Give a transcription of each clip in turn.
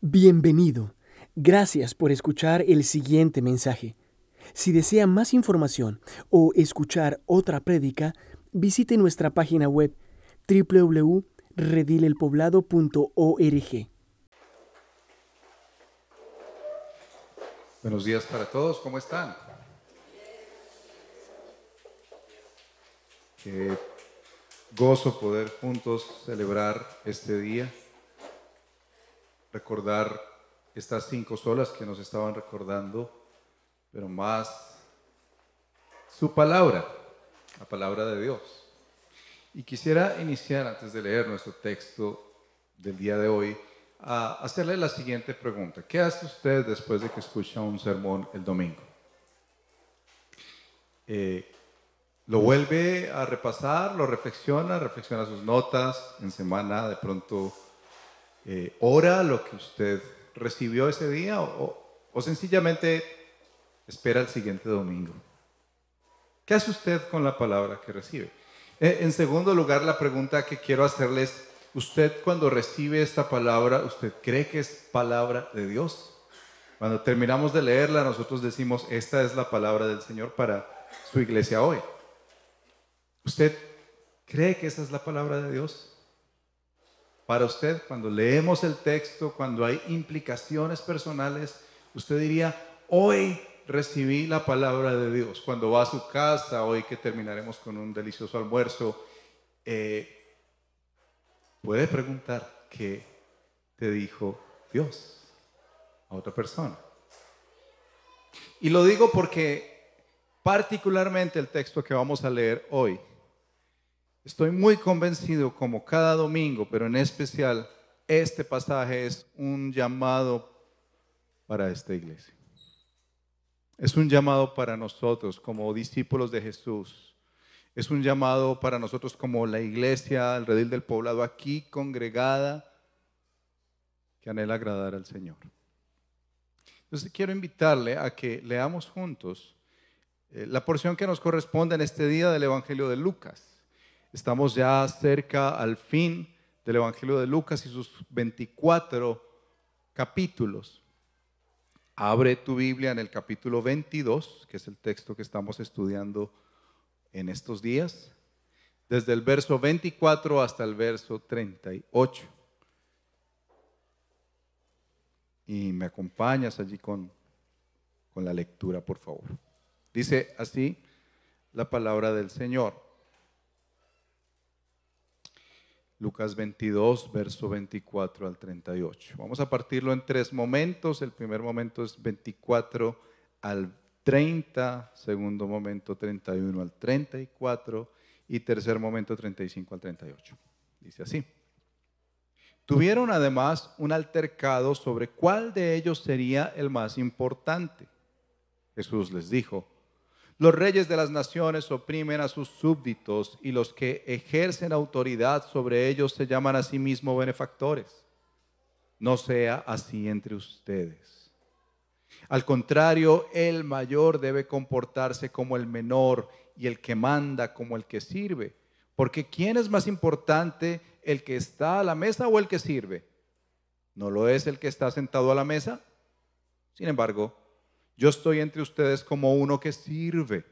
Bienvenido. Gracias por escuchar el siguiente mensaje. Si desea más información o escuchar otra prédica, visite nuestra página web www.redilelpoblado.org. Buenos días para todos, ¿cómo están? Qué gozo poder juntos celebrar este día, recordar estas cinco solas que nos estaban recordando, pero más su palabra, la palabra de Dios. Y quisiera iniciar, antes de leer nuestro texto del día de hoy, a hacerle la siguiente pregunta. ¿Qué hace usted después de que escucha un sermón el domingo? Eh, ¿Lo vuelve a repasar? ¿Lo reflexiona? ¿Reflexiona sus notas en semana? ¿De pronto eh, ora lo que usted recibió ese día? o sencillamente espera el siguiente domingo? ¿Qué hace usted con la palabra que recibe? Eh, en segundo lugar, la pregunta que quiero hacerles usted cuando recibe esta palabra, ¿usted cree que es palabra de Dios? Cuando terminamos de leerla, nosotros decimos, esta es la palabra del Señor para su iglesia hoy. ¿Usted cree que esa es la palabra de Dios? Para usted, cuando leemos el texto, cuando hay implicaciones personales, usted diría, hoy recibí la palabra de Dios. Cuando va a su casa, hoy que terminaremos con un delicioso almuerzo, eh, puede preguntar qué te dijo Dios a otra persona. Y lo digo porque particularmente el texto que vamos a leer hoy, estoy muy convencido como cada domingo, pero en especial este pasaje es un llamado para esta iglesia. Es un llamado para nosotros como discípulos de Jesús es un llamado para nosotros como la iglesia, el redil del poblado aquí congregada, que anhela agradar al Señor. Entonces quiero invitarle a que leamos juntos eh, la porción que nos corresponde en este día del Evangelio de Lucas. Estamos ya cerca al fin del Evangelio de Lucas y sus 24 capítulos. Abre tu Biblia en el capítulo 22, que es el texto que estamos estudiando en estos días, desde el verso 24 hasta el verso 38. Y me acompañas allí con, con la lectura, por favor. Dice así la palabra del Señor. Lucas 22, verso 24 al 38. Vamos a partirlo en tres momentos. El primer momento es 24 al 30, segundo momento 31 al 34 y tercer momento 35 al 38. Dice así. Tuvieron además un altercado sobre cuál de ellos sería el más importante. Jesús les dijo, los reyes de las naciones oprimen a sus súbditos y los que ejercen autoridad sobre ellos se llaman a sí mismos benefactores. No sea así entre ustedes al contrario, el mayor debe comportarse como el menor y el que manda como el que sirve. Porque ¿quién es más importante, el que está a la mesa o el que sirve? ¿No lo es el que está sentado a la mesa? Sin embargo, yo estoy entre ustedes como uno que sirve.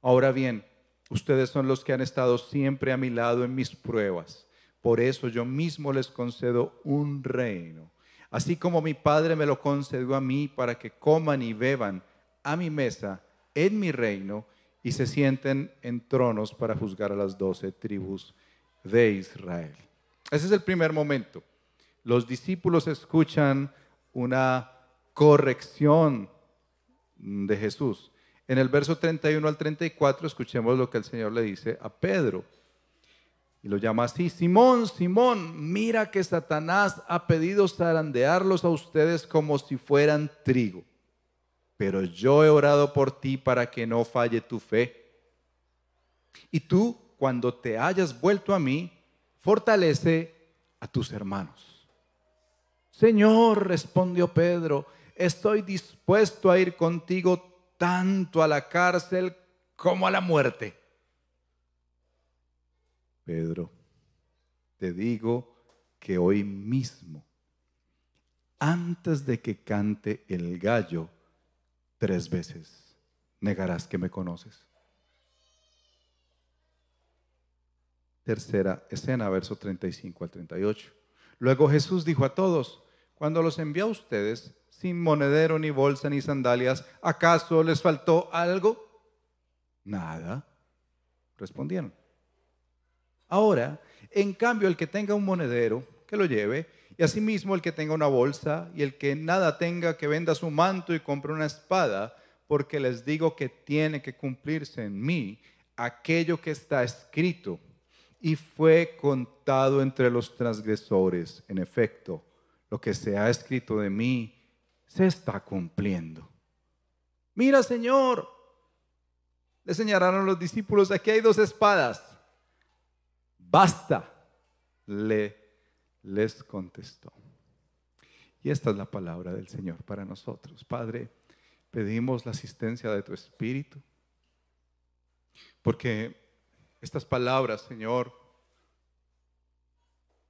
Ahora bien, ustedes son los que han estado siempre a mi lado en mis pruebas. Por eso yo mismo les concedo un reino así como mi Padre me lo concedió a mí para que coman y beban a mi mesa en mi reino y se sienten en tronos para juzgar a las doce tribus de Israel. Ese es el primer momento. Los discípulos escuchan una corrección de Jesús. En el verso 31 al 34 escuchemos lo que el Señor le dice a Pedro. Y lo llama así, Simón, Simón, mira que Satanás ha pedido zarandearlos a ustedes como si fueran trigo. Pero yo he orado por ti para que no falle tu fe. Y tú, cuando te hayas vuelto a mí, fortalece a tus hermanos. Señor, respondió Pedro, estoy dispuesto a ir contigo tanto a la cárcel como a la muerte. Pedro, te digo que hoy mismo, antes de que cante el gallo, tres veces negarás que me conoces. Tercera escena, verso 35 al 38. Luego Jesús dijo a todos, cuando los envió a ustedes, sin monedero, ni bolsa, ni sandalias, ¿acaso les faltó algo? Nada, respondieron. Ahora, en cambio, el que tenga un monedero, que lo lleve, y asimismo el que tenga una bolsa, y el que nada tenga, que venda su manto y compre una espada, porque les digo que tiene que cumplirse en mí aquello que está escrito, y fue contado entre los transgresores. En efecto, lo que se ha escrito de mí se está cumpliendo. Mira, Señor, le señalaron los discípulos, aquí hay dos espadas. Basta, le les contestó. Y esta es la palabra del Señor para nosotros. Padre, pedimos la asistencia de tu Espíritu, porque estas palabras, Señor,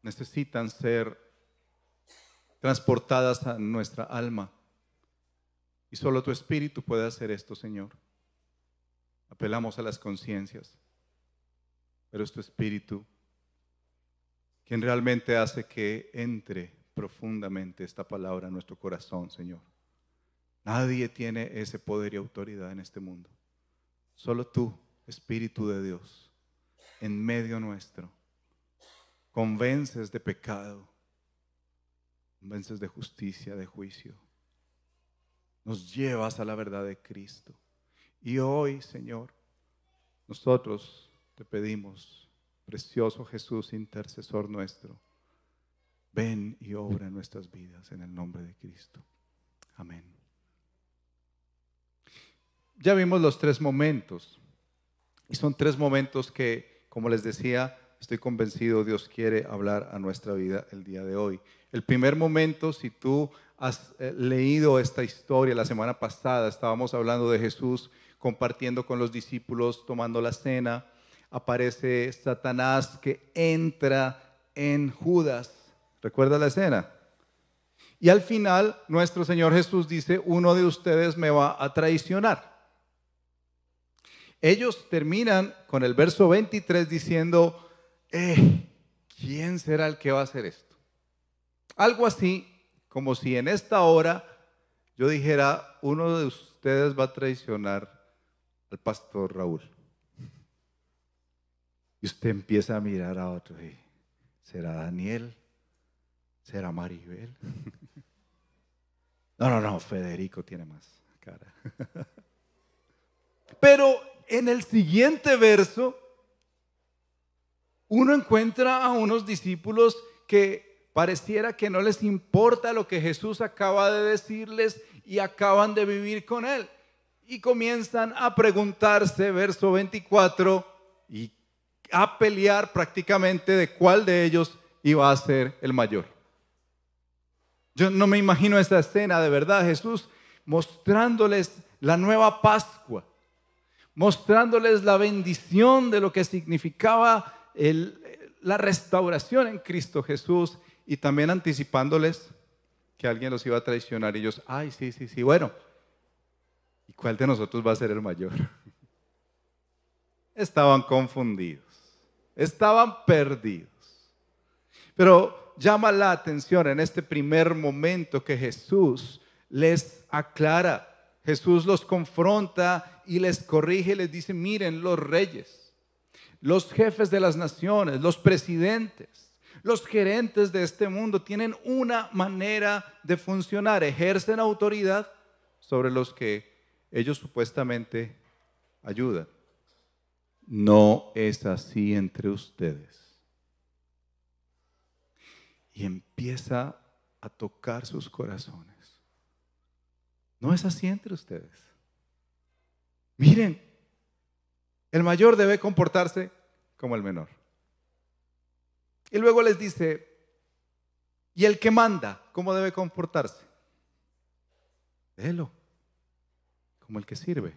necesitan ser transportadas a nuestra alma. Y solo tu Espíritu puede hacer esto, Señor. Apelamos a las conciencias, pero es tu Espíritu quien realmente hace que entre profundamente esta palabra en nuestro corazón, Señor. Nadie tiene ese poder y autoridad en este mundo. Solo tú, Espíritu de Dios, en medio nuestro, convences de pecado, convences de justicia, de juicio. Nos llevas a la verdad de Cristo. Y hoy, Señor, nosotros te pedimos, precioso Jesús, intercesor nuestro, ven y obra en nuestras vidas en el nombre de Cristo. Amén. Ya vimos los tres momentos. Y son tres momentos que, como les decía, estoy convencido Dios quiere hablar a nuestra vida el día de hoy. El primer momento, si tú has eh, leído esta historia la semana pasada, estábamos hablando de Jesús compartiendo con los discípulos, tomando la cena, aparece Satanás que entra en Judas. ¿Recuerda la escena? Y al final nuestro Señor Jesús dice, uno de ustedes me va a traicionar. Ellos terminan con el verso 23 diciendo, eh, ¿quién será el que va a hacer esto? Algo así como si en esta hora yo dijera, uno de ustedes va a traicionar al pastor Raúl. Y usted empieza a mirar a otro y, ¿será Daniel? ¿Será Maribel? No, no, no, Federico tiene más cara. Pero en el siguiente verso, uno encuentra a unos discípulos que pareciera que no les importa lo que Jesús acaba de decirles y acaban de vivir con él. Y comienzan a preguntarse, verso 24, y a pelear prácticamente de cuál de ellos iba a ser el mayor. Yo no me imagino esa escena de verdad, Jesús mostrándoles la nueva Pascua, mostrándoles la bendición de lo que significaba la restauración en Cristo Jesús y también anticipándoles que alguien los iba a traicionar y ellos, ay, sí, sí, sí, bueno, ¿y cuál de nosotros va a ser el mayor? Estaban confundidos, estaban perdidos. Pero llama la atención en este primer momento que Jesús les aclara, Jesús los confronta y les corrige, les dice, miren los reyes, los jefes de las naciones, los presidentes, los gerentes de este mundo tienen una manera de funcionar, ejercen autoridad sobre los que ellos supuestamente ayudan. No es así entre ustedes. Y empieza a tocar sus corazones. No es así entre ustedes. Miren, el mayor debe comportarse como el menor. Y luego les dice, ¿y el que manda, cómo debe comportarse? Déjelo, como el que sirve.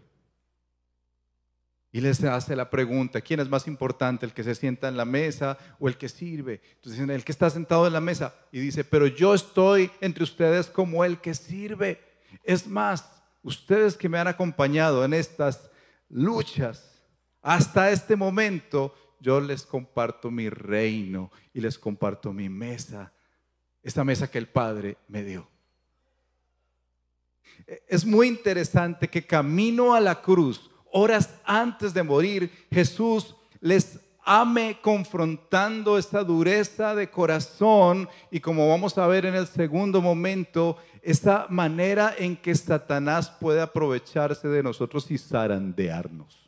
Y les hace la pregunta, ¿quién es más importante, el que se sienta en la mesa o el que sirve? Entonces dicen, el que está sentado en la mesa. Y dice, pero yo estoy entre ustedes como el que sirve. Es más, ustedes que me han acompañado en estas luchas, hasta este momento, yo les comparto mi reino y les comparto mi mesa, esta mesa que el Padre me dio. Es muy interesante que camino a la cruz, horas antes de morir, Jesús les ame confrontando esta dureza de corazón y como vamos a ver en el segundo momento, esta manera en que Satanás puede aprovecharse de nosotros y zarandearnos.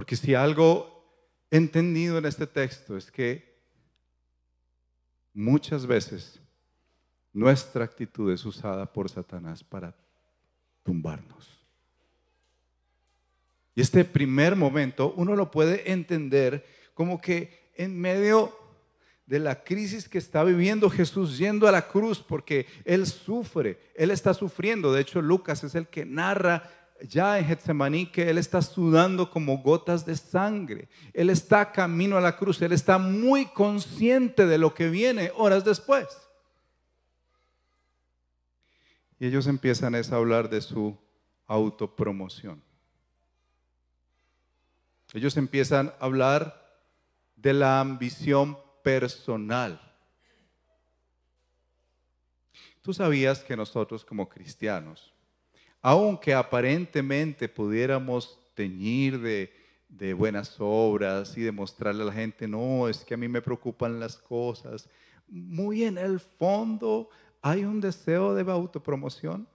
Porque si algo entendido en este texto es que muchas veces nuestra actitud es usada por Satanás para tumbarnos. Y este primer momento uno lo puede entender como que en medio de la crisis que está viviendo Jesús yendo a la cruz porque Él sufre, Él está sufriendo. De hecho, Lucas es el que narra ya en Getsemaní que Él está sudando como gotas de sangre. Él está camino a la cruz, Él está muy consciente de lo que viene horas después. Y ellos empiezan a hablar de su autopromoción. Ellos empiezan a hablar de la ambición personal. Tú sabías que nosotros como cristianos, aunque aparentemente pudiéramos teñir de, buenas obras y demostrarle a la gente, no, es que a mí me preocupan las cosas, muy en el fondo hay un deseo de autopromoción,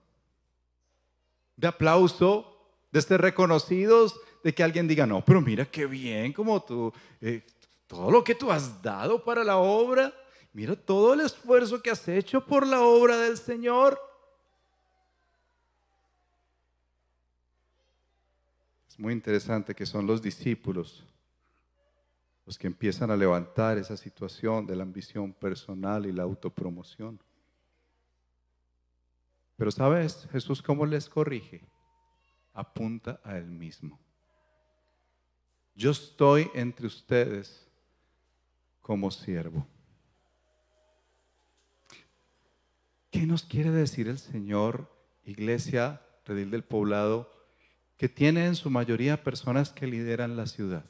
de aplauso, de ser reconocidos, de que alguien diga, no, pero mira qué bien como tú, eh, todo lo que tú has dado para la obra, mira todo el esfuerzo que has hecho por la obra del Señor. Es muy interesante que son los discípulos los que empiezan a levantar esa situación de la ambición personal y la autopromoción. Pero sabes, Jesús cómo les corrige? Apunta a Él mismo. Yo estoy entre ustedes como siervo. ¿Qué nos quiere decir el Señor, Iglesia Redil del Poblado, que tiene en su mayoría personas que lideran la ciudad?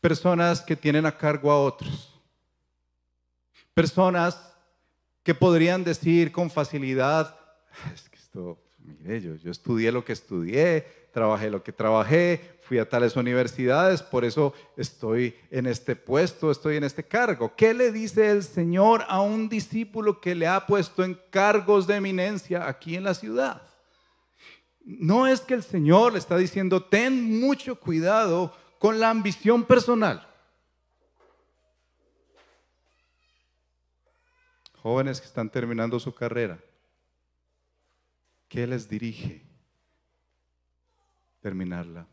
Personas que tienen a cargo a otros. Personas que podrían decir con facilidad, es que esto, mire, yo, yo estudié lo que estudié, trabajé lo que trabajé, fui a tales universidades, por eso estoy en este puesto, estoy en este cargo. ¿Qué le dice el Señor a un discípulo que le ha puesto en cargos de eminencia aquí en la ciudad? No es que el Señor le está diciendo, ten mucho cuidado con la ambición personal. jóvenes que están terminando su carrera, ¿qué les dirige terminarla?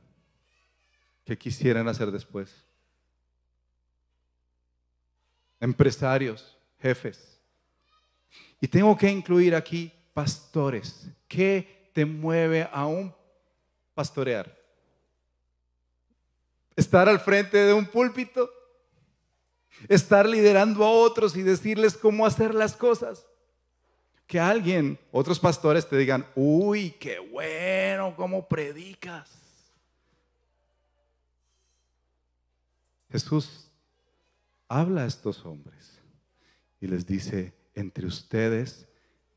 ¿Qué quisieran hacer después? Empresarios, jefes. Y tengo que incluir aquí pastores. ¿Qué te mueve a un pastorear? ¿Estar al frente de un púlpito? estar liderando a otros y decirles cómo hacer las cosas. Que alguien, otros pastores te digan, uy, qué bueno, cómo predicas. Jesús habla a estos hombres y les dice, entre ustedes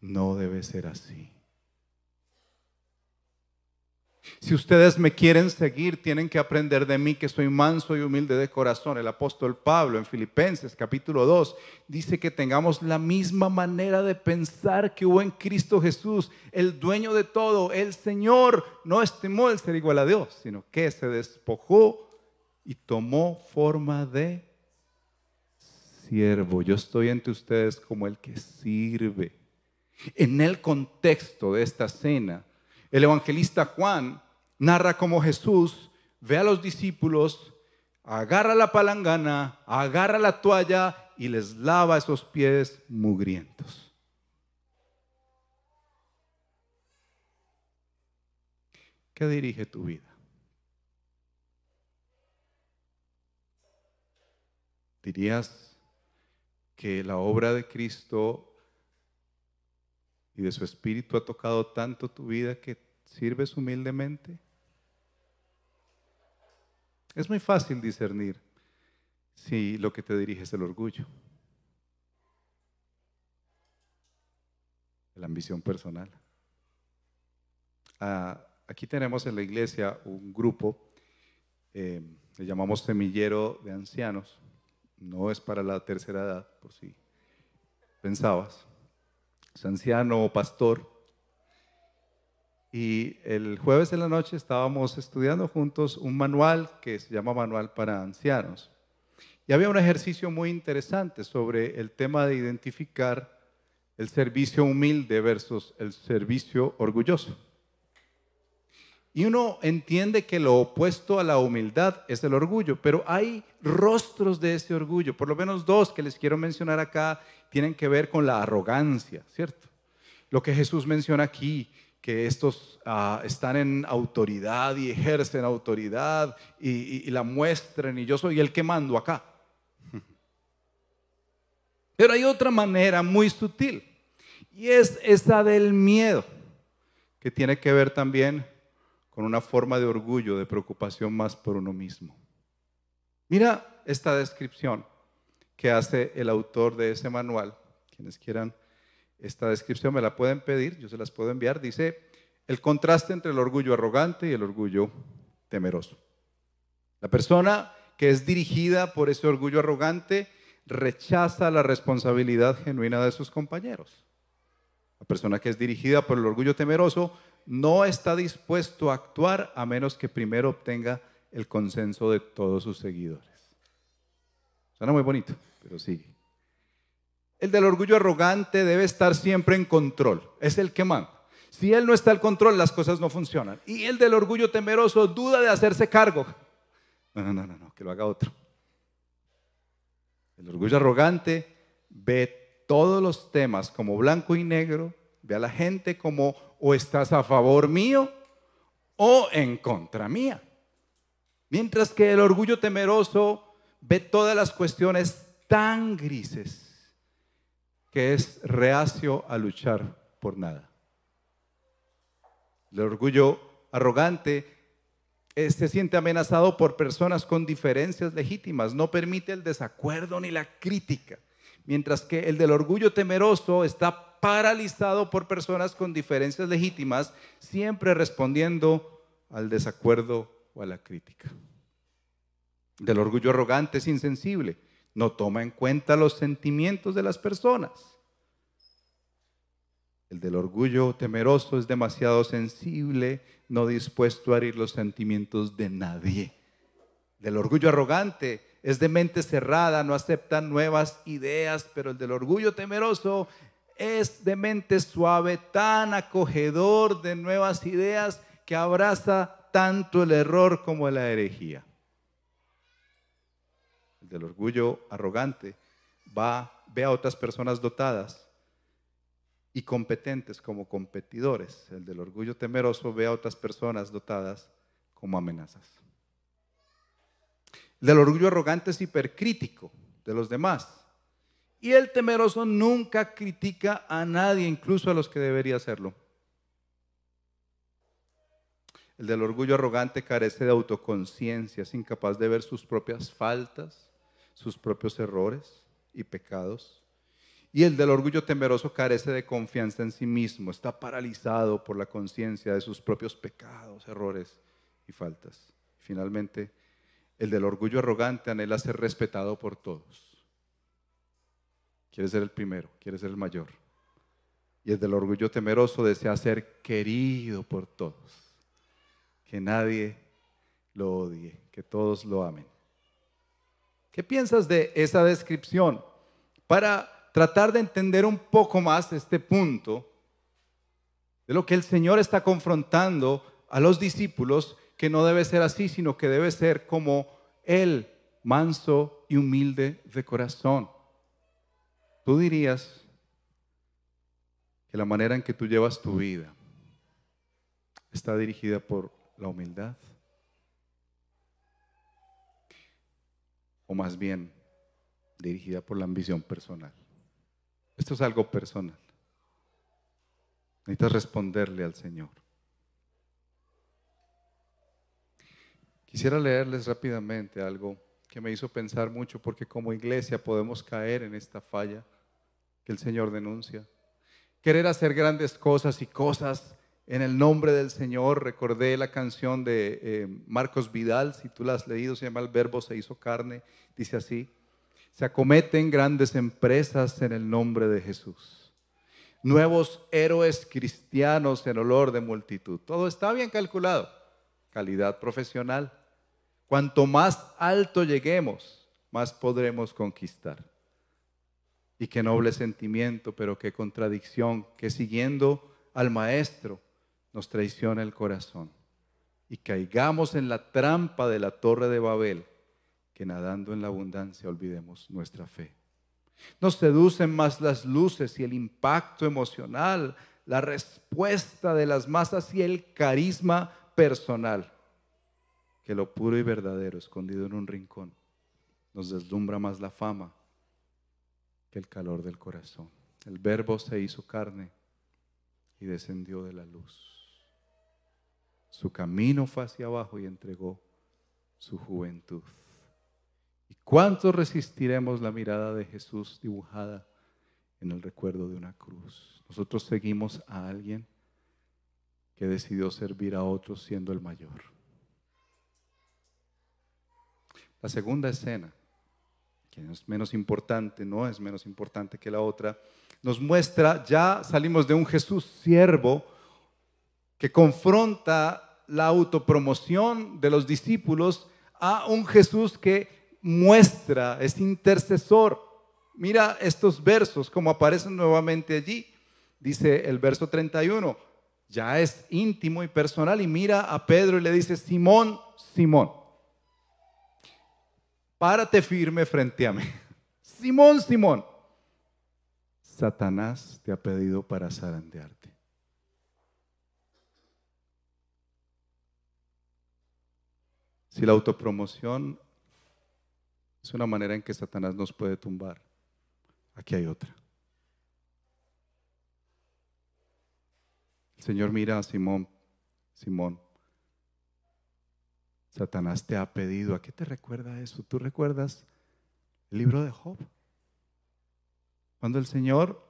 no debe ser así. Si ustedes me quieren seguir, tienen que aprender de mí que soy manso y humilde de corazón. El apóstol Pablo en Filipenses capítulo 2 dice que tengamos la misma manera de pensar que hubo en Cristo Jesús, el dueño de todo, el Señor. No estimó el ser igual a Dios, sino que se despojó y tomó forma de siervo. Yo estoy entre ustedes como el que sirve. En el contexto de esta cena, el evangelista Juan narra cómo Jesús ve a los discípulos, agarra la palangana, agarra la toalla y les lava esos pies mugrientos. ¿Qué dirige tu vida? ¿Dirías que la obra de Cristo y de su Espíritu ha tocado tanto tu vida que sirves humildemente? Es muy fácil discernir si lo que te dirige es el orgullo, la ambición personal. Ah, aquí tenemos en la iglesia un grupo, eh, le llamamos semillero de ancianos, no es para la tercera edad, por si pensabas, es anciano o pastor. Y el jueves en la noche estábamos estudiando juntos un manual que se llama Manual para Ancianos. Y había un ejercicio muy interesante sobre el tema de identificar el servicio humilde versus el servicio orgulloso. Y uno entiende que lo opuesto a la humildad es el orgullo, pero hay rostros de ese orgullo, por lo menos dos que les quiero mencionar acá, tienen que ver con la arrogancia, ¿cierto? Lo que Jesús menciona aquí, que estos ah, están en autoridad y ejercen autoridad y, y la muestran y yo soy el que mando acá. Pero hay otra manera muy sutil y es esa del miedo, que tiene que ver también con una forma de orgullo, de preocupación más por uno mismo. Mira esta descripción que hace el autor de ese manual. Quienes quieran esta descripción me la pueden pedir, yo se las puedo enviar. Dice, el contraste entre el orgullo arrogante y el orgullo temeroso. La persona que es dirigida por ese orgullo arrogante rechaza la responsabilidad genuina de sus compañeros. La persona que es dirigida por el orgullo temeroso no está dispuesto a actuar a menos que primero obtenga el consenso de todos sus seguidores. Suena muy bonito, pero sigue. El del orgullo arrogante debe estar siempre en control, es el que manda. Si él no está al control, las cosas no funcionan. Y el del orgullo temeroso duda de hacerse cargo. No, no, no, no, que lo haga otro. El orgullo arrogante ve todos los temas como blanco y negro, ve a la gente como o estás a favor mío o en contra mía. Mientras que el orgullo temeroso ve todas las cuestiones tan grises que es reacio a luchar por nada. El orgullo arrogante eh, se siente amenazado por personas con diferencias legítimas, no permite el desacuerdo ni la crítica, mientras que el del orgullo temeroso está paralizado por personas con diferencias legítimas, siempre respondiendo al desacuerdo o a la crítica. Del orgullo arrogante es insensible, no toma en cuenta los sentimientos de las personas. El del orgullo temeroso es demasiado sensible, no dispuesto a herir los sentimientos de nadie. Del orgullo arrogante es de mente cerrada, no acepta nuevas ideas, pero el del orgullo temeroso es de mente suave, tan acogedor de nuevas ideas que abraza tanto el error como la herejía. El del orgullo arrogante va, ve a otras personas dotadas y competentes como competidores. El del orgullo temeroso ve a otras personas dotadas como amenazas. El del orgullo arrogante es hipercrítico de los demás y el temeroso nunca critica a nadie, incluso a los que debería hacerlo. El del orgullo arrogante carece de autoconciencia, es incapaz de ver sus propias faltas, sus propios errores y pecados. Y el del orgullo temeroso carece de confianza en sí mismo, está paralizado por la conciencia de sus propios pecados, errores y faltas. Finalmente, el del orgullo arrogante anhela ser respetado por todos quiere ser el primero, quiere ser el mayor. Y el del orgullo temeroso desea ser querido por todos, que nadie lo odie, que todos lo amen. ¿Qué piensas de esa descripción? Para tratar de entender un poco más este punto de lo que el Señor está confrontando a los discípulos, que no debe ser así, sino que debe ser como Él, manso y humilde de corazón. Tú dirías que la manera en que tú llevas tu vida está dirigida por la humildad? O más bien dirigida por la ambición personal. Esto es algo personal. Necesitas responderle al Señor. Quisiera leerles rápidamente algo que me hizo pensar mucho porque como iglesia podemos caer en esta falla que el Señor denuncia. Querer hacer grandes cosas y cosas en el nombre del Señor. Recordé la canción de eh, Marcos Vidal, si tú la has leído, se llama El Verbo se hizo carne, dice así. Se acometen grandes empresas en el nombre de Jesús. Nuevos héroes cristianos en olor de multitud. Todo está bien calculado. Calidad profesional. Cuanto más alto lleguemos, más podremos conquistar. Y qué noble sentimiento, pero qué contradicción, que siguiendo al Maestro nos traiciona el corazón. Y caigamos en la trampa de la torre de Babel que nadando en la abundancia olvidemos nuestra fe. Nos seducen más las luces y el impacto emocional, la respuesta de las masas y el carisma personal, que lo puro y verdadero escondido en un rincón nos deslumbra más la fama que el calor del corazón. El verbo se hizo carne y descendió de la luz. Su camino fue hacia abajo y entregó su juventud. ¿Cuántos resistiremos la mirada de Jesús dibujada en el recuerdo de una cruz? Nosotros seguimos a alguien que decidió servir a otros siendo el mayor. La segunda escena, que es menos importante, no es menos importante que la otra, nos muestra, ya salimos de un Jesús siervo que confronta la autopromoción de los discípulos a un Jesús que muestra, es intercesor. Mira estos versos como aparecen nuevamente allí. Dice el verso 31, ya es íntimo y personal y mira a Pedro y le dice, Simón, Simón, párate firme frente a mí. Simón, Simón, Satanás te ha pedido para zarandearte. Si la autopromoción es una manera en que Satanás nos puede tumbar. Aquí hay otra. El Señor mira a Simón, Simón, Satanás te ha pedido, ¿a qué te recuerda eso? ¿Tú recuerdas el libro de Job? Cuando el Señor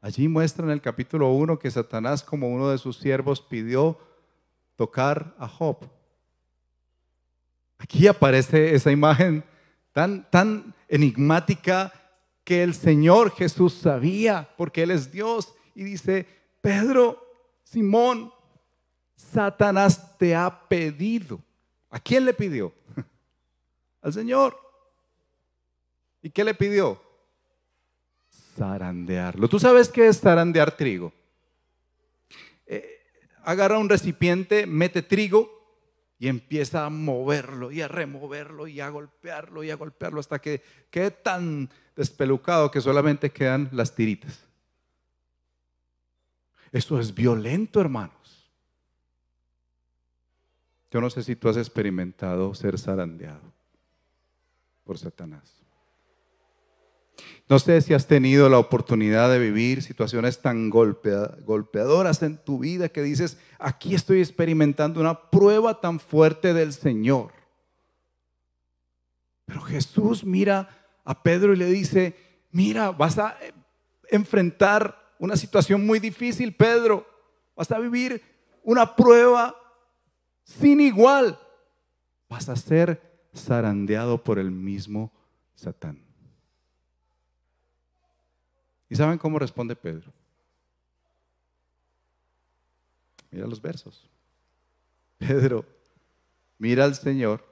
allí muestra en el capítulo 1 que Satanás como uno de sus siervos pidió tocar a Job. Aquí aparece esa imagen tan, tan enigmática que el Señor Jesús sabía, porque Él es Dios, y dice, Pedro, Simón, Satanás te ha pedido. ¿A quién le pidió? Al Señor. ¿Y qué le pidió? Zarandearlo. ¿Tú sabes qué es zarandear trigo? Eh, agarra un recipiente, mete trigo y empieza a moverlo y a removerlo y a golpearlo y a golpearlo hasta que quede tan despelucado que solamente quedan las tiritas. Eso es violento, hermanos. Yo no sé si tú has experimentado ser zarandeado por Satanás. No sé si has tenido la oportunidad de vivir situaciones tan golpeadoras en tu vida que dices, aquí estoy experimentando una prueba tan fuerte del Señor. Pero Jesús mira a Pedro y le dice, mira, vas a enfrentar una situación muy difícil, Pedro. Vas a vivir una prueba sin igual. Vas a ser zarandeado por el mismo Satán. ¿Y saben cómo responde Pedro? Mira los versos. Pedro mira al Señor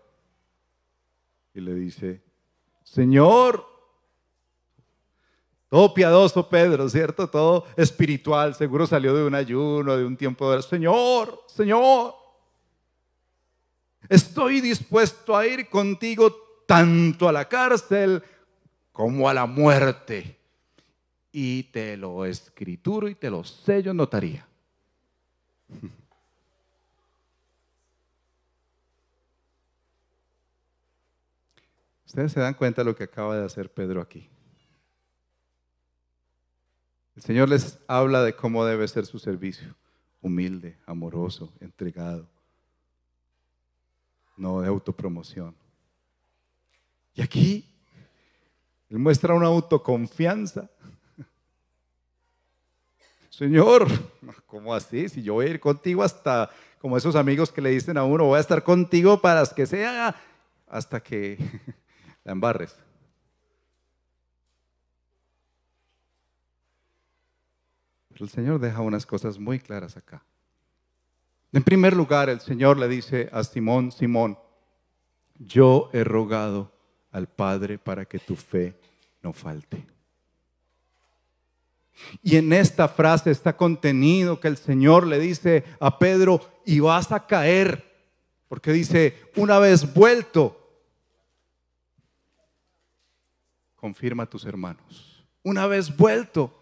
y le dice, Señor, todo piadoso Pedro, ¿cierto? Todo espiritual, seguro salió de un ayuno, de un tiempo de... Señor, Señor, estoy dispuesto a ir contigo tanto a la cárcel como a la muerte y te lo escrituro y te lo sello notaría. Ustedes se dan cuenta de lo que acaba de hacer Pedro aquí. El Señor les habla de cómo debe ser su servicio, humilde, amoroso, entregado, no de autopromoción. Y aquí Él muestra una autoconfianza Señor, ¿cómo así? Si yo voy a ir contigo hasta, como esos amigos que le dicen a uno, voy a estar contigo para que sea hasta que la embarres. Pero el Señor deja unas cosas muy claras acá. En primer lugar, el Señor le dice a Simón, Simón, yo he rogado al Padre para que tu fe no falte. Y en esta frase está contenido que el Señor le dice a Pedro, y vas a caer, porque dice, una vez vuelto, confirma a tus hermanos. Una vez vuelto,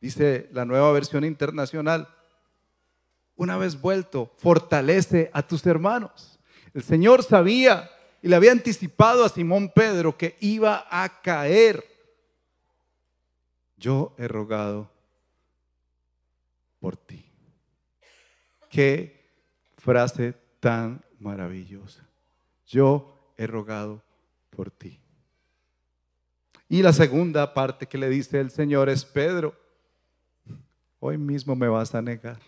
dice la nueva versión internacional, una vez vuelto, fortalece a tus hermanos. El Señor sabía y le había anticipado a Simón Pedro que iba a caer. Yo he rogado por ti. Qué frase tan maravillosa. Yo he rogado por ti. Y la segunda parte que le dice el Señor es, Pedro, hoy mismo me vas a negar.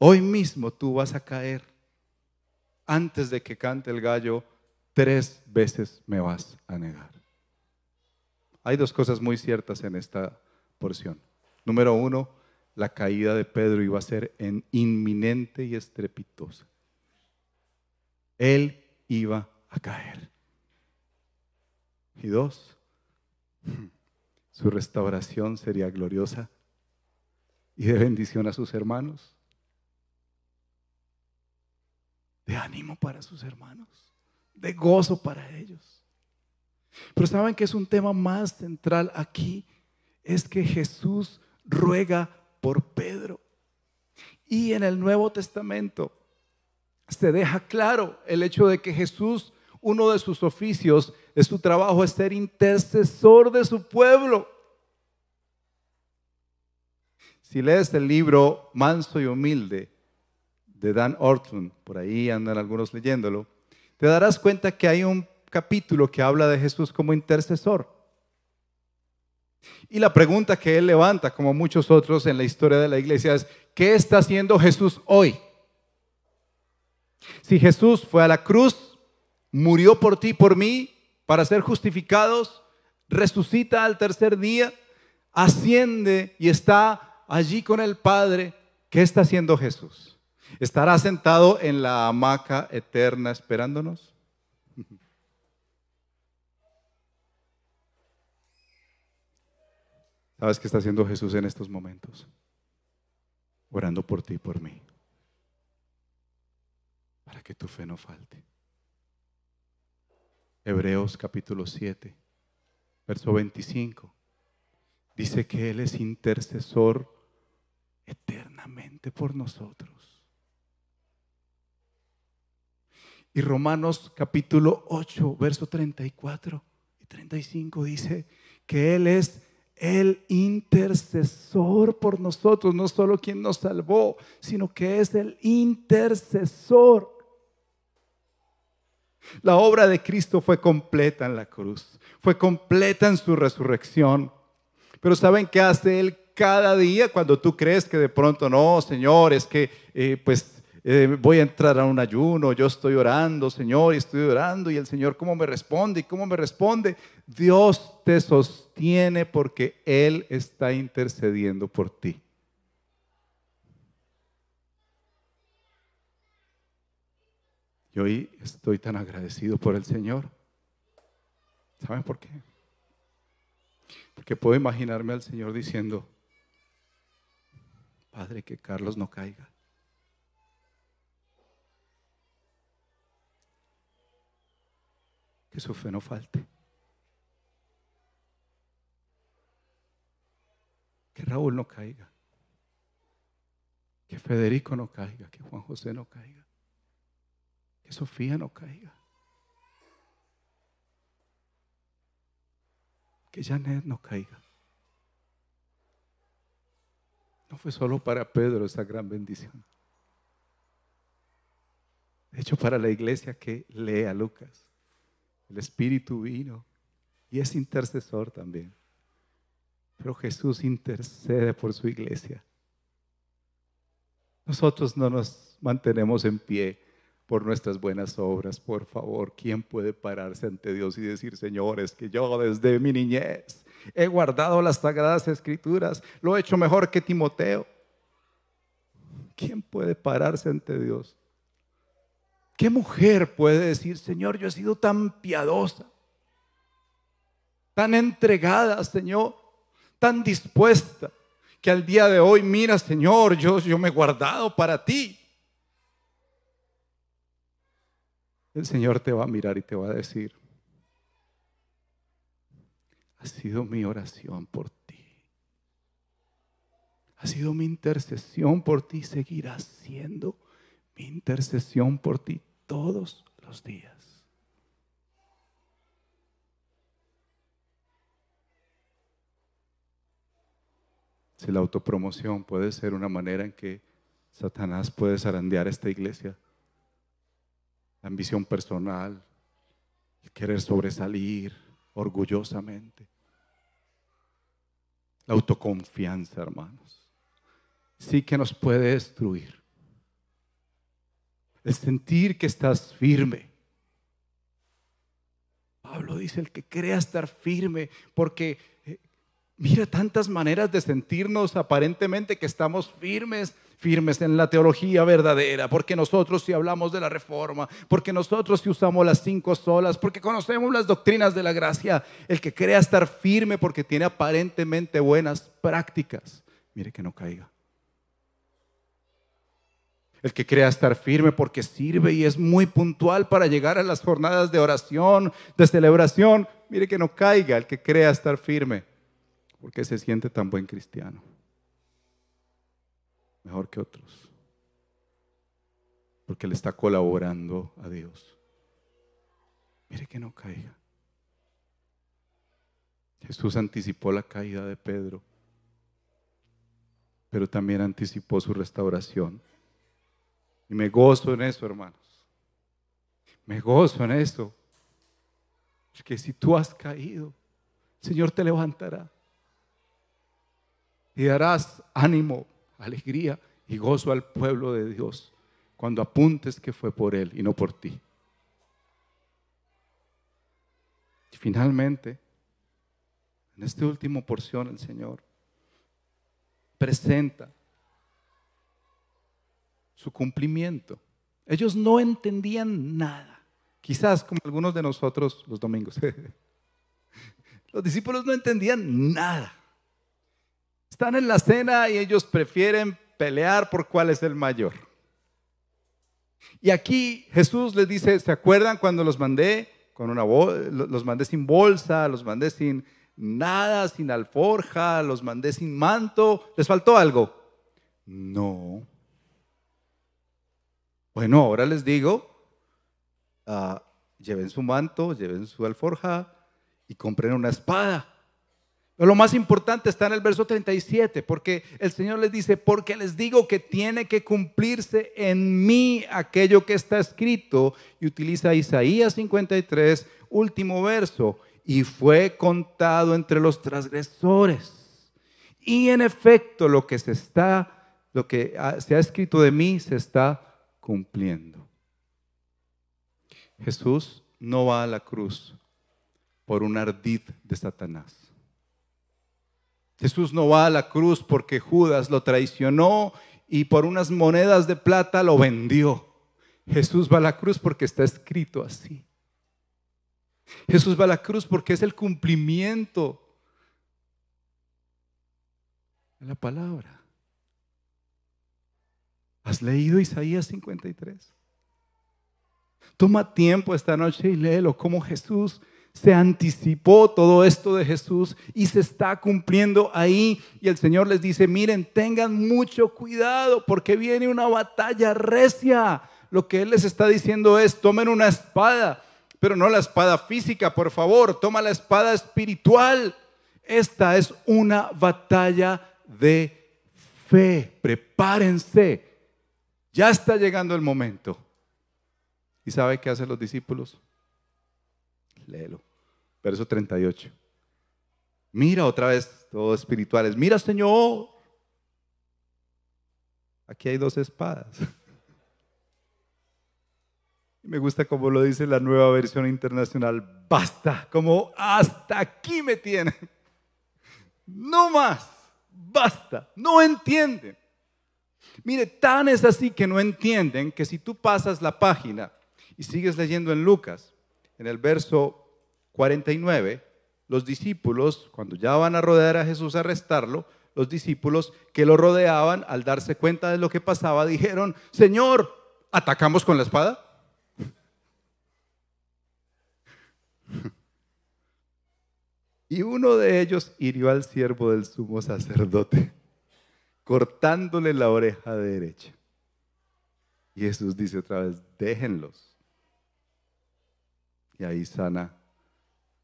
Hoy mismo tú vas a caer. Antes de que cante el gallo, tres veces me vas a negar. Hay dos cosas muy ciertas en esta porción. Número uno, la caída de Pedro iba a ser en inminente y estrepitosa. Él iba a caer. Y dos, su restauración sería gloriosa y de bendición a sus hermanos. De ánimo para sus hermanos, de gozo para ellos. Pero saben que es un tema más central aquí, es que Jesús ruega por Pedro. Y en el Nuevo Testamento se deja claro el hecho de que Jesús uno de sus oficios, de su trabajo, es ser intercesor de su pueblo. Si lees el libro Manso y Humilde de Dan Orton, por ahí andan algunos leyéndolo, te darás cuenta que hay un capítulo que habla de Jesús como intercesor. Y la pregunta que él levanta, como muchos otros en la historia de la iglesia, es, ¿qué está haciendo Jesús hoy? Si Jesús fue a la cruz, murió por ti, por mí, para ser justificados, resucita al tercer día, asciende y está allí con el Padre. ¿Qué está haciendo Jesús? ¿Estará sentado en la hamaca eterna esperándonos? ¿Sabes qué está haciendo Jesús en estos momentos? Orando por ti y por mí. Para que tu fe no falte. Hebreos capítulo 7, verso 25. Dice que Él es intercesor eternamente por nosotros. Y Romanos capítulo 8, verso 34 y 35 dice que Él es el intercesor por nosotros, no solo quien nos salvó, sino que es el intercesor. La obra de Cristo fue completa en la cruz, fue completa en su resurrección. Pero ¿saben qué hace Él cada día cuando tú crees que de pronto no, Señor, es que eh, pues eh, voy a entrar a un ayuno, yo estoy orando, Señor, y estoy orando, y el Señor cómo me responde y cómo me responde. Dios te sostiene porque Él está intercediendo por ti. Y hoy estoy tan agradecido por el Señor. ¿Saben por qué? Porque puedo imaginarme al Señor diciendo, Padre, que Carlos no caiga. que su fe no falte. Que Raúl no caiga. Que Federico no caiga. Que Juan José no caiga. Que Sofía no caiga. Que Janet no caiga. No fue solo para Pedro esa gran bendición. De hecho, para la iglesia que lea Lucas el Espíritu vino y es intercesor también. Pero Jesús intercede por su iglesia. Nosotros no nos mantenemos en pie por nuestras buenas obras, por favor. ¿Quién puede pararse ante Dios y decir, señores, que yo desde mi niñez he guardado las sagradas escrituras, lo he hecho mejor que Timoteo? ¿Quién puede pararse ante Dios? ¿Qué mujer puede decir, Señor, yo he sido tan piadosa, tan entregada, Señor, tan dispuesta, que al día de hoy, mira, Señor, yo, yo me he guardado para ti? El Señor te va a mirar y te va a decir, ha sido mi oración por ti. Ha sido mi intercesión por ti, seguirá siendo mi intercesión por ti todos los días. Si la autopromoción puede ser una manera en que Satanás puede zarandear esta iglesia, la ambición personal, el querer sobresalir orgullosamente, la autoconfianza, hermanos, sí que nos puede destruir. El sentir que estás firme. Pablo dice, el que crea estar firme, porque eh, mira tantas maneras de sentirnos aparentemente que estamos firmes, firmes en la teología verdadera, porque nosotros si hablamos de la reforma, porque nosotros si usamos las cinco solas, porque conocemos las doctrinas de la gracia, el que crea estar firme porque tiene aparentemente buenas prácticas, mire que no caiga. El que crea estar firme porque sirve y es muy puntual para llegar a las jornadas de oración, de celebración, mire que no caiga el que crea estar firme porque se siente tan buen cristiano mejor que otros. Porque le está colaborando a Dios. Mire que no caiga. Jesús anticipó la caída de Pedro, pero también anticipó su restauración. Y me gozo en eso, hermanos. Me gozo en eso. Porque si tú has caído, el Señor te levantará. Y darás ánimo alegría y gozo al pueblo de Dios cuando apuntes que fue por Él y no por ti. Y finalmente, en esta última porción el Señor presenta su cumplimiento. Ellos no entendían nada. Quizás como algunos de nosotros los domingos. Los discípulos no entendían nada. Están en la cena y ellos prefieren pelear por cuál es el mayor. Y aquí Jesús les dice, ¿se acuerdan cuando los mandé con una los mandé sin bolsa, los mandé sin nada, sin alforja, los mandé sin manto? ¿Les faltó algo? No. Bueno, ahora les digo, ah, lleven su manto, lleven su alforja y compren una espada. Pero lo más importante está en el verso 37, porque el Señor les dice, porque les digo que tiene que cumplirse en mí aquello que está escrito, y utiliza Isaías 53, último verso, y fue contado entre los transgresores. Y en efecto, lo que se está, lo que se ha escrito de mí se está cumpliendo. Jesús no va a la cruz por un ardid de Satanás. Jesús no va a la cruz porque Judas lo traicionó y por unas monedas de plata lo vendió. Jesús va a la cruz porque está escrito así. Jesús va a la cruz porque es el cumplimiento de la palabra. ¿Has leído Isaías 53? Toma tiempo esta noche y léelo como Jesús se anticipó todo esto de Jesús y se está cumpliendo ahí. Y el Señor les dice, miren, tengan mucho cuidado porque viene una batalla recia. Lo que Él les está diciendo es, tomen una espada, pero no la espada física, por favor, toma la espada espiritual. Esta es una batalla de fe. Prepárense. Ya está llegando el momento. ¿Y sabe qué hacen los discípulos? Léelo. Verso 38. Mira otra vez, todos espirituales. Mira, Señor. Aquí hay dos espadas. Me gusta como lo dice la nueva versión internacional. Basta, como hasta aquí me tienen. No más, basta, no entienden. Mire, tan es así que no entienden que si tú pasas la página y sigues leyendo en Lucas, en el verso 49, los discípulos, cuando ya van a rodear a Jesús a arrestarlo, los discípulos que lo rodeaban, al darse cuenta de lo que pasaba, dijeron, Señor, ¿atacamos con la espada? Y uno de ellos hirió al siervo del sumo sacerdote, cortándole la oreja derecha. Y Jesús dice otra vez, déjenlos. Y ahí sana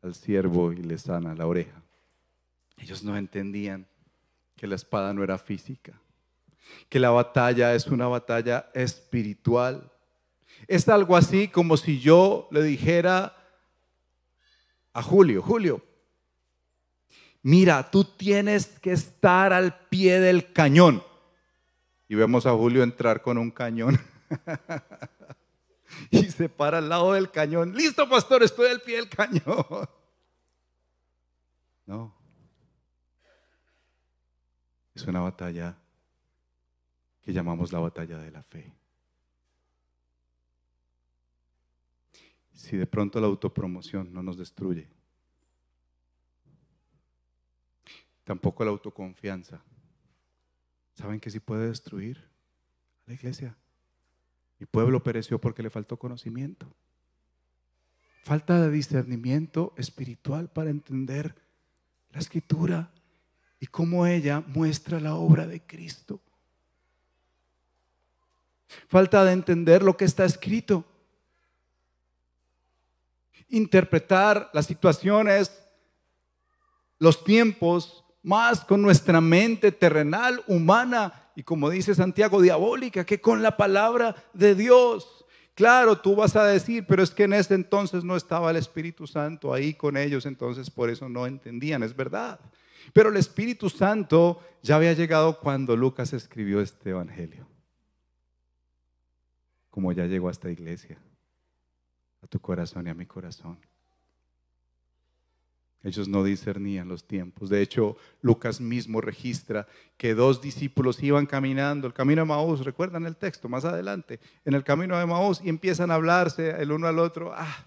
al siervo y le sana la oreja. Ellos no entendían que la espada no era física, que la batalla es una batalla espiritual. Es algo así como si yo le dijera a Julio, Julio, mira, tú tienes que estar al pie del cañón. Y vemos a Julio entrar con un cañón. y se para al lado del cañón. Listo, pastor, estoy al pie del cañón. No. Es una batalla que llamamos la batalla de la fe. Si de pronto la autopromoción no nos destruye, tampoco la autoconfianza. ¿Saben que sí puede destruir a la iglesia? Mi pueblo pereció porque le faltó conocimiento. Falta de discernimiento espiritual para entender la escritura y cómo ella muestra la obra de Cristo. Falta de entender lo que está escrito. Interpretar las situaciones, los tiempos más con nuestra mente terrenal, humana y como dice Santiago, diabólica, que con la palabra de Dios. Claro, tú vas a decir, pero es que en ese entonces no estaba el Espíritu Santo ahí con ellos, entonces por eso no entendían, es verdad. Pero el Espíritu Santo ya había llegado cuando Lucas escribió este Evangelio. Como ya llegó a esta iglesia, a tu corazón y a mi corazón. Ellos no discernían los tiempos. De hecho, Lucas mismo registra que dos discípulos iban caminando el camino de Maús, recuerdan el texto más adelante, en el camino de Maús y empiezan a hablarse el uno al otro. Ah,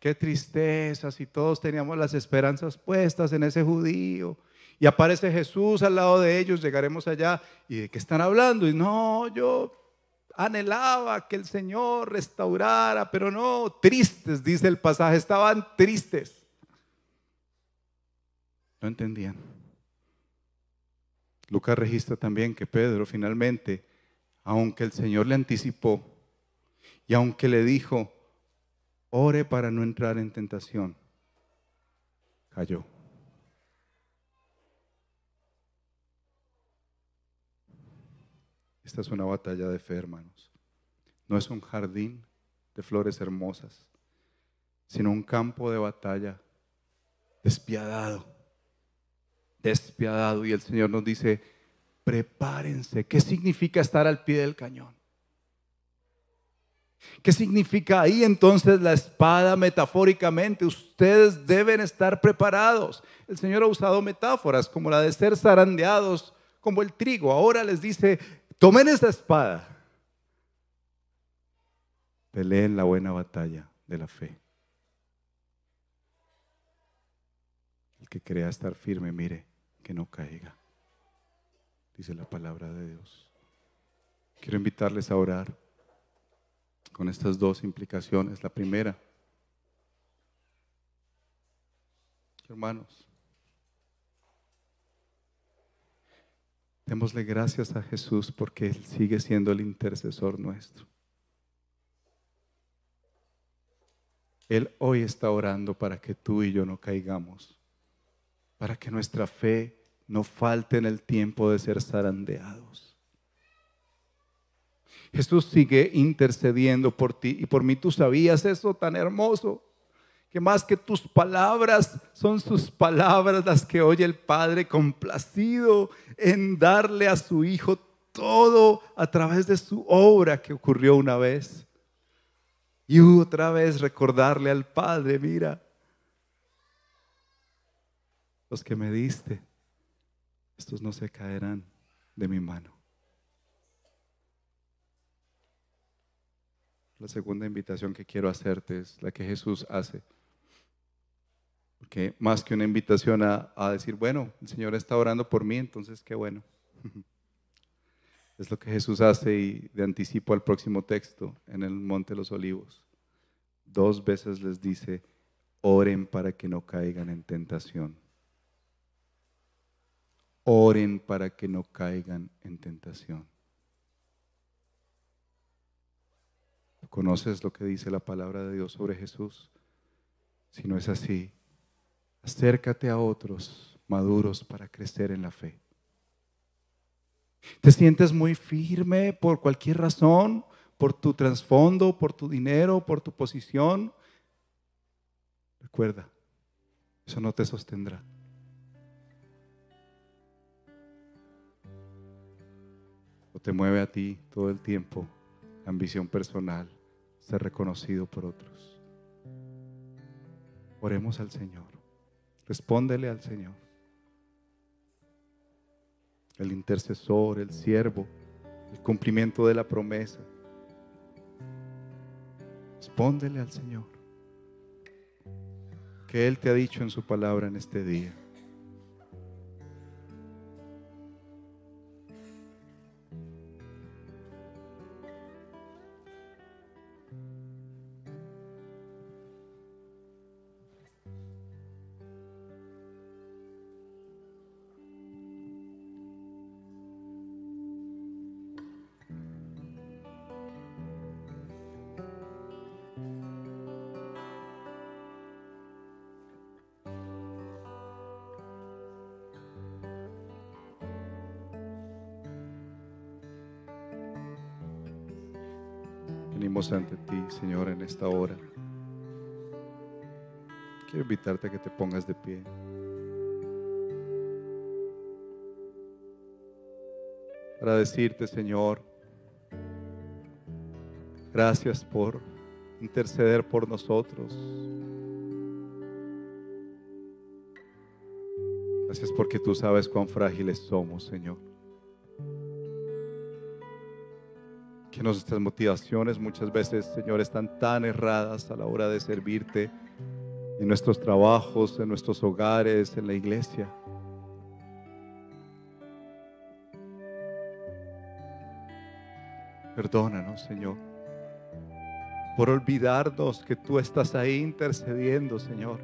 qué tristeza si todos teníamos las esperanzas puestas en ese judío. Y aparece Jesús al lado de ellos, llegaremos allá. ¿Y de qué están hablando? Y no, yo anhelaba que el Señor restaurara, pero no, tristes, dice el pasaje, estaban tristes. No entendían. Lucas registra también que Pedro finalmente, aunque el Señor le anticipó y aunque le dijo, ore para no entrar en tentación, cayó. Esta es una batalla de fe, hermanos. No es un jardín de flores hermosas, sino un campo de batalla despiadado despiadado. Y el Señor nos dice, prepárense. ¿Qué significa estar al pie del cañón? ¿Qué significa ahí entonces la espada metafóricamente? Ustedes deben estar preparados. El Señor ha usado metáforas como la de ser zarandeados como el trigo. Ahora les dice, tomen esa espada. Peleen la buena batalla de la fe. El que crea estar firme, mire, que no caiga, dice la palabra de Dios. Quiero invitarles a orar con estas dos implicaciones. La primera, hermanos, démosle gracias a Jesús porque Él sigue siendo el intercesor nuestro. Él hoy está orando para que tú y yo no caigamos para que nuestra fe no falte en el tiempo de ser zarandeados. Jesús sigue intercediendo por ti y por mí. Tú sabías eso tan hermoso, que más que tus palabras son sus palabras las que oye el Padre complacido en darle a su Hijo todo a través de su obra que ocurrió una vez. Y otra vez recordarle al Padre, mira, los que me diste, estos no se caerán de mi mano. La segunda invitación que quiero hacerte es la que Jesús hace. Porque más que una invitación a, a decir, bueno, el Señor está orando por mí, entonces qué bueno. Es lo que Jesús hace y de anticipo al próximo texto en el Monte de los Olivos. Dos veces les dice, oren para que no caigan en tentación. Oren para que no caigan en tentación. ¿Conoces lo que dice la palabra de Dios sobre Jesús? Si no es así, acércate a otros maduros para crecer en la fe. ¿Te sientes muy firme por cualquier razón? ¿Por tu trasfondo, por tu dinero, por tu posición? Recuerda, eso no te sostendrá. Te mueve a ti todo el tiempo la ambición personal, ser reconocido por otros. Oremos al Señor. Respóndele al Señor el intercesor, el siervo, el cumplimiento de la promesa. Respóndele al Señor. Que Él te ha dicho en su palabra en este día. Ante ti, Señor, en esta hora. Quiero invitarte a que te pongas de pie. Para decirte, Señor, gracias por interceder por nosotros. Gracias porque tú sabes cuán frágiles somos, Señor. Que nuestras motivaciones muchas veces, Señor, están tan erradas a la hora de servirte en nuestros trabajos, en nuestros hogares, en la iglesia. Perdónanos, Señor, por olvidarnos que tú estás ahí intercediendo, Señor.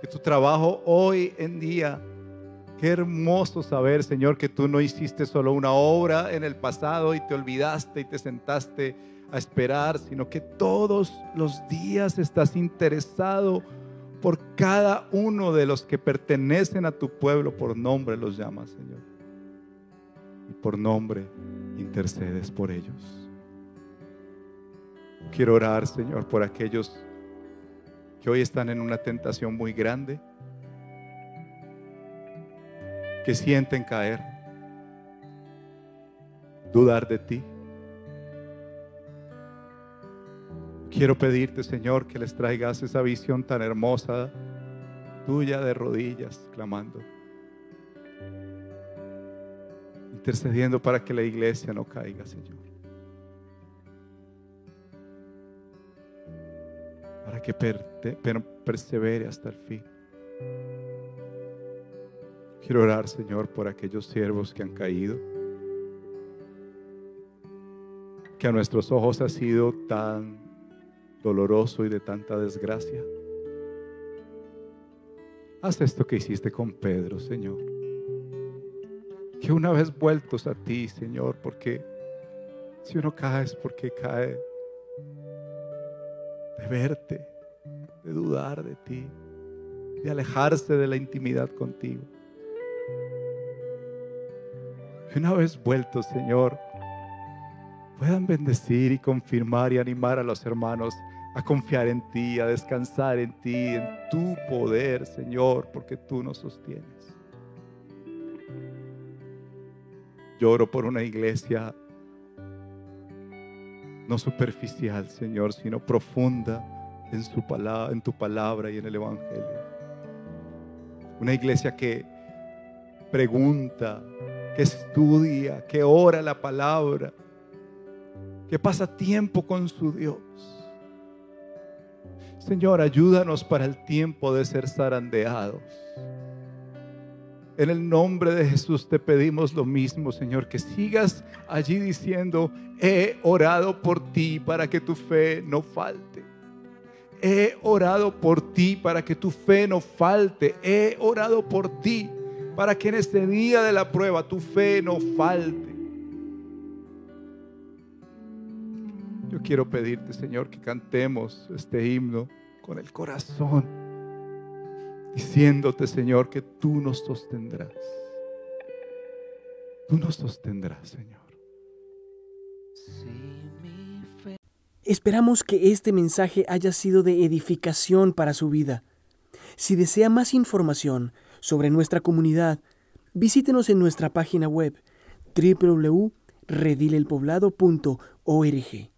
Que tu trabajo hoy en día Qué hermoso saber, Señor, que tú no hiciste solo una obra en el pasado y te olvidaste y te sentaste a esperar, sino que todos los días estás interesado por cada uno de los que pertenecen a tu pueblo, por nombre los llamas, Señor. Y por nombre intercedes por ellos. Quiero orar, Señor, por aquellos que hoy están en una tentación muy grande que sienten caer, dudar de ti. Quiero pedirte, Señor, que les traigas esa visión tan hermosa tuya de rodillas, clamando, intercediendo para que la iglesia no caiga, Señor. Para que persevere hasta el fin. Quiero orar, Señor, por aquellos siervos que han caído, que a nuestros ojos ha sido tan doloroso y de tanta desgracia. Haz esto que hiciste con Pedro, Señor. Que una vez vueltos a ti, Señor, porque si uno cae es porque cae de verte, de dudar de ti, de alejarse de la intimidad contigo. Una vez vueltos, Señor, puedan bendecir y confirmar y animar a los hermanos a confiar en ti, a descansar en ti, en tu poder, Señor, porque tú nos sostienes. Lloro por una iglesia no superficial, Señor, sino profunda en, su palabra, en tu palabra y en el Evangelio. Una iglesia que pregunta, que estudia, que ora la palabra, que pasa tiempo con su Dios. Señor, ayúdanos para el tiempo de ser zarandeados. En el nombre de Jesús te pedimos lo mismo, Señor, que sigas allí diciendo, he orado por ti para que tu fe no falte. He orado por ti para que tu fe no falte. He orado por ti para que en este día de la prueba tu fe no falte. Yo quiero pedirte, Señor, que cantemos este himno con el corazón, diciéndote, Señor, que tú nos sostendrás. Tú nos sostendrás, Señor. Esperamos que este mensaje haya sido de edificación para su vida. Si desea más información sobre nuestra comunidad, visítenos en nuestra página web www.redilelpoblado.org.